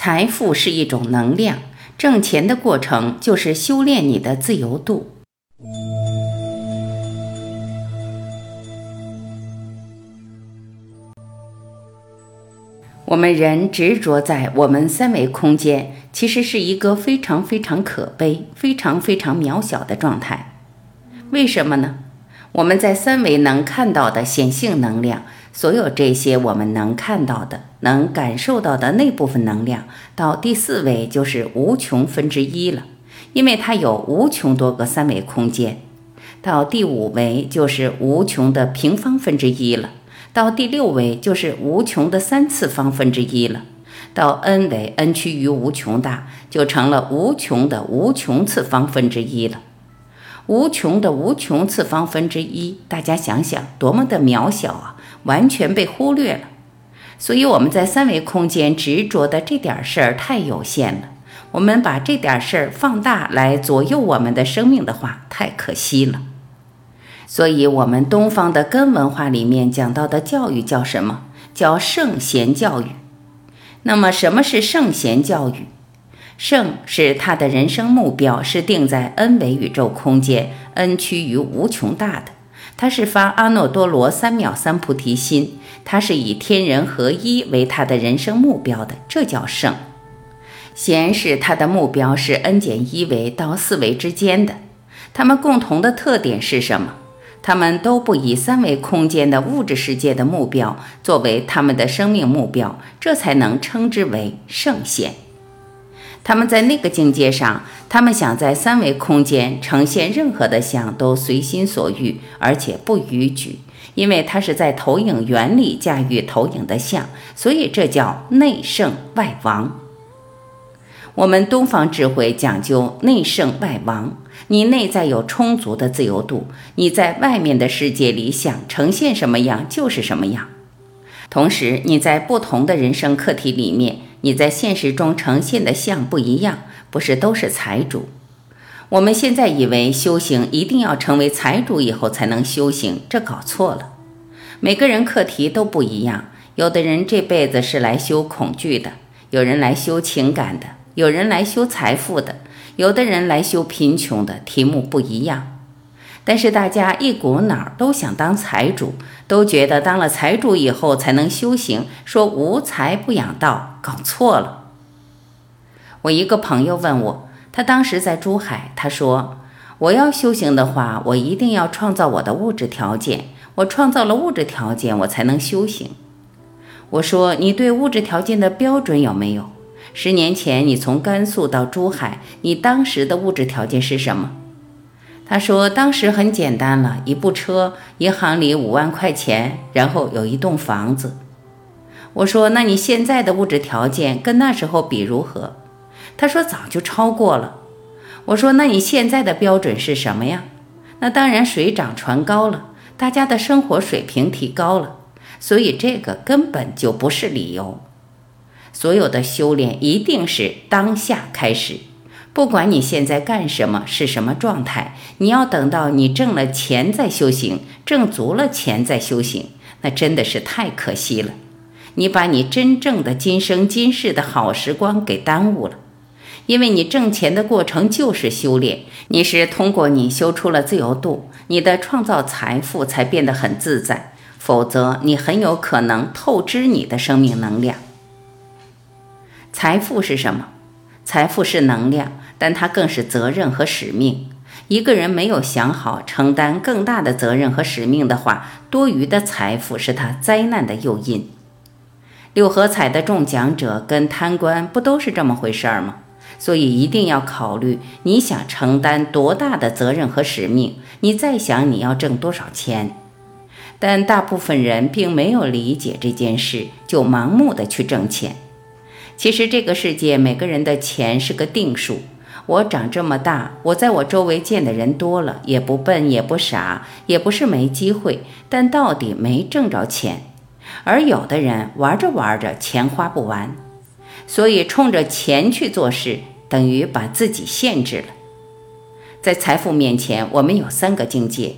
财富是一种能量，挣钱的过程就是修炼你的自由度。我们人执着在我们三维空间，其实是一个非常非常可悲、非常非常渺小的状态。为什么呢？我们在三维能看到的显性能量。所有这些我们能看到的、能感受到的那部分能量，到第四维就是无穷分之一了，因为它有无穷多个三维空间；到第五维就是无穷的平方分之一了；到第六维就是无穷的三次方分之一了；到 n 维，n 趋于无穷大，就成了无穷的无穷次方分之一了。无穷的无穷次方分之一，大家想想，多么的渺小啊！完全被忽略了，所以我们在三维空间执着的这点事儿太有限了。我们把这点事儿放大来左右我们的生命的话，太可惜了。所以，我们东方的根文化里面讲到的教育叫什么？叫圣贤教育。那么，什么是圣贤教育？圣是他的人生目标是定在 n 维宇宙空间，n 趋于无穷大的。他是发阿耨多罗三藐三菩提心，他是以天人合一为他的人生目标的，这叫圣。贤是他的目标是 n 减一维到四维之间的，他们共同的特点是什么？他们都不以三维空间的物质世界的目标作为他们的生命目标，这才能称之为圣贤。他们在那个境界上，他们想在三维空间呈现任何的像都随心所欲，而且不逾矩，因为他是在投影原理驾驭投影的像，所以这叫内圣外王。我们东方智慧讲究内圣外王，你内在有充足的自由度，你在外面的世界里想呈现什么样就是什么样。同时，你在不同的人生课题里面。你在现实中呈现的像不一样，不是都是财主。我们现在以为修行一定要成为财主以后才能修行，这搞错了。每个人课题都不一样，有的人这辈子是来修恐惧的，有人来修情感的，有人来修财富的，有的人来修贫穷的，题目不一样。但是大家一股脑都想当财主，都觉得当了财主以后才能修行，说无财不养道，搞错了。我一个朋友问我，他当时在珠海，他说我要修行的话，我一定要创造我的物质条件，我创造了物质条件，我才能修行。我说你对物质条件的标准有没有？十年前你从甘肃到珠海，你当时的物质条件是什么？他说：“当时很简单了，一部车，银行里五万块钱，然后有一栋房子。”我说：“那你现在的物质条件跟那时候比如何？”他说：“早就超过了。”我说：“那你现在的标准是什么呀？”那当然水涨船高了，大家的生活水平提高了，所以这个根本就不是理由。所有的修炼一定是当下开始。不管你现在干什么，是什么状态，你要等到你挣了钱再修行，挣足了钱再修行，那真的是太可惜了。你把你真正的今生今世的好时光给耽误了，因为你挣钱的过程就是修炼，你是通过你修出了自由度，你的创造财富才变得很自在，否则你很有可能透支你的生命能量。财富是什么？财富是能量。但它更是责任和使命。一个人没有想好承担更大的责任和使命的话，多余的财富是他灾难的诱因。六合彩的中奖者跟贪官不都是这么回事儿吗？所以一定要考虑你想承担多大的责任和使命，你再想你要挣多少钱。但大部分人并没有理解这件事，就盲目的去挣钱。其实这个世界每个人的钱是个定数。我长这么大，我在我周围见的人多了，也不笨也不傻，也不是没机会，但到底没挣着钱。而有的人玩着玩着，钱花不完，所以冲着钱去做事，等于把自己限制了。在财富面前，我们有三个境界。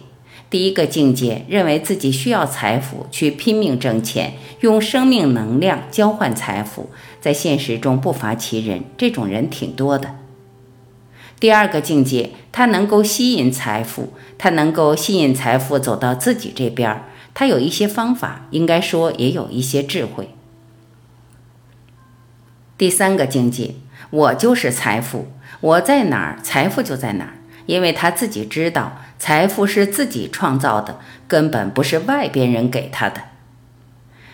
第一个境界，认为自己需要财富去拼命挣钱，用生命能量交换财富，在现实中不乏其人，这种人挺多的。第二个境界，他能够吸引财富，他能够吸引财富走到自己这边儿，他有一些方法，应该说也有一些智慧。第三个境界，我就是财富，我在哪儿，财富就在哪儿。因为他自己知道，财富是自己创造的，根本不是外边人给他的。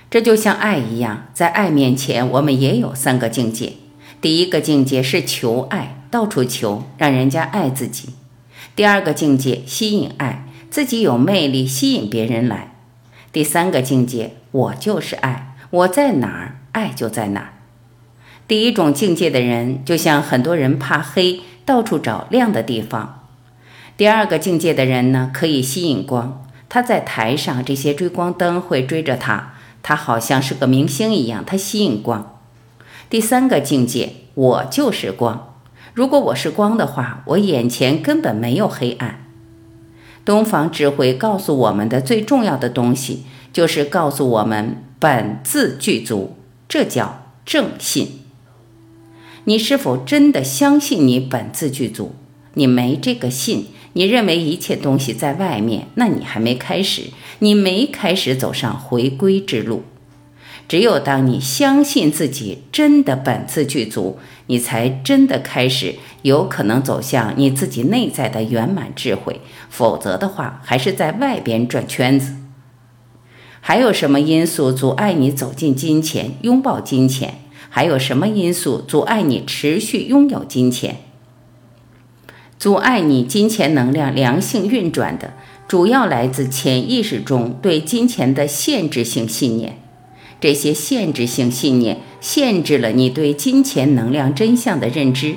这就像爱一样，在爱面前，我们也有三个境界。第一个境界是求爱，到处求，让人家爱自己；第二个境界吸引爱，自己有魅力，吸引别人来；第三个境界，我就是爱，我在哪儿，爱就在哪儿。第一种境界的人，就像很多人怕黑，到处找亮的地方。第二个境界的人呢，可以吸引光。他在台上，这些追光灯会追着他，他好像是个明星一样，他吸引光。第三个境界，我就是光。如果我是光的话，我眼前根本没有黑暗。东方智慧告诉我们的最重要的东西，就是告诉我们本自具足，这叫正信。你是否真的相信你本自具足？你没这个信。你认为一切东西在外面，那你还没开始，你没开始走上回归之路。只有当你相信自己真的本自具足，你才真的开始有可能走向你自己内在的圆满智慧。否则的话，还是在外边转圈子。还有什么因素阻碍你走进金钱、拥抱金钱？还有什么因素阻碍你持续拥有金钱？阻碍你金钱能量良性运转的，主要来自潜意识中对金钱的限制性信念。这些限制性信念限制了你对金钱能量真相的认知。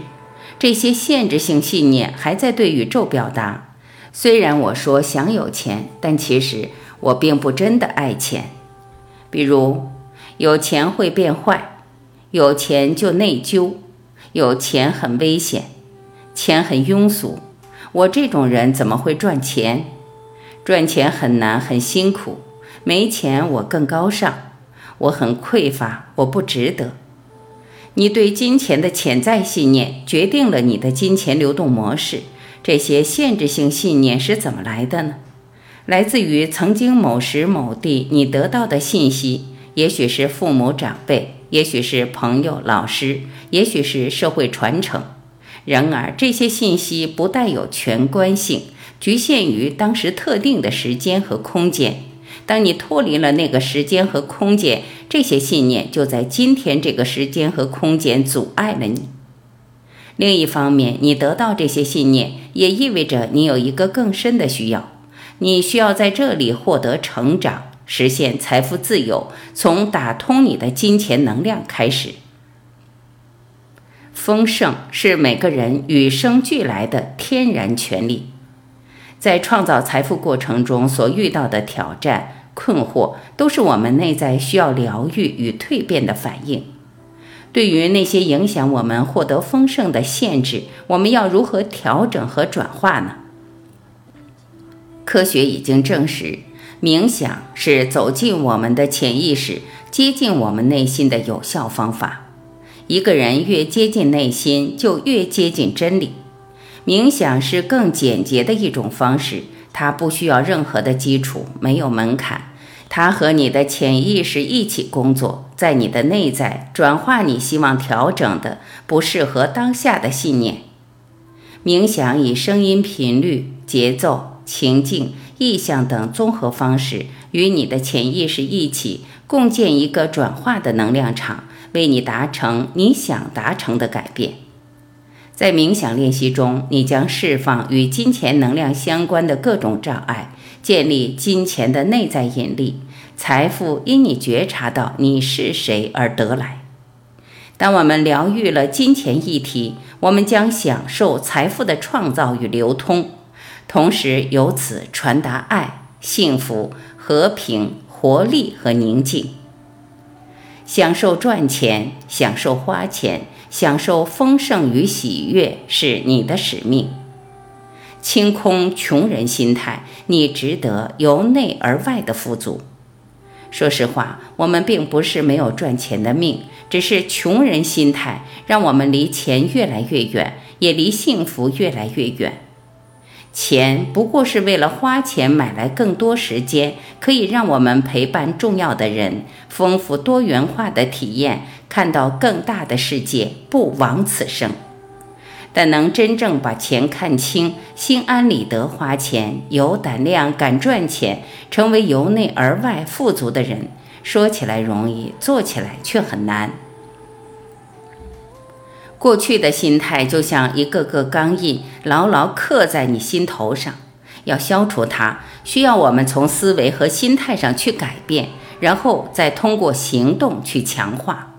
这些限制性信念还在对宇宙表达：虽然我说想有钱，但其实我并不真的爱钱。比如，有钱会变坏，有钱就内疚，有钱很危险。钱很庸俗，我这种人怎么会赚钱？赚钱很难，很辛苦。没钱我更高尚，我很匮乏，我不值得。你对金钱的潜在信念决定了你的金钱流动模式。这些限制性信念是怎么来的呢？来自于曾经某时某地你得到的信息，也许是父母长辈，也许是朋友老师，也许是社会传承。然而，这些信息不带有全观性，局限于当时特定的时间和空间。当你脱离了那个时间和空间，这些信念就在今天这个时间和空间阻碍了你。另一方面，你得到这些信念，也意味着你有一个更深的需要，你需要在这里获得成长，实现财富自由，从打通你的金钱能量开始。丰盛是每个人与生俱来的天然权利，在创造财富过程中所遇到的挑战、困惑，都是我们内在需要疗愈与蜕变的反应。对于那些影响我们获得丰盛的限制，我们要如何调整和转化呢？科学已经证实，冥想是走进我们的潜意识、接近我们内心的有效方法。一个人越接近内心，就越接近真理。冥想是更简洁的一种方式，它不需要任何的基础，没有门槛。它和你的潜意识一起工作，在你的内在转化你希望调整的不适合当下的信念。冥想以声音频率、节奏、情境、意象等综合方式，与你的潜意识一起共建一个转化的能量场。为你达成你想达成的改变，在冥想练习中，你将释放与金钱能量相关的各种障碍，建立金钱的内在引力，财富因你觉察到你是谁而得来。当我们疗愈了金钱议题，我们将享受财富的创造与流通，同时由此传达爱、幸福、和平、活力和宁静。享受赚钱，享受花钱，享受丰盛与喜悦，是你的使命。清空穷人心态，你值得由内而外的富足。说实话，我们并不是没有赚钱的命，只是穷人心态让我们离钱越来越远，也离幸福越来越远。钱不过是为了花钱买来更多时间，可以让我们陪伴重要的人，丰富多元化的体验，看到更大的世界，不枉此生。但能真正把钱看清，心安理得花钱，有胆量敢赚钱，成为由内而外富足的人，说起来容易，做起来却很难。过去的心态就像一个个钢印，牢牢刻在你心头上。要消除它，需要我们从思维和心态上去改变，然后再通过行动去强化。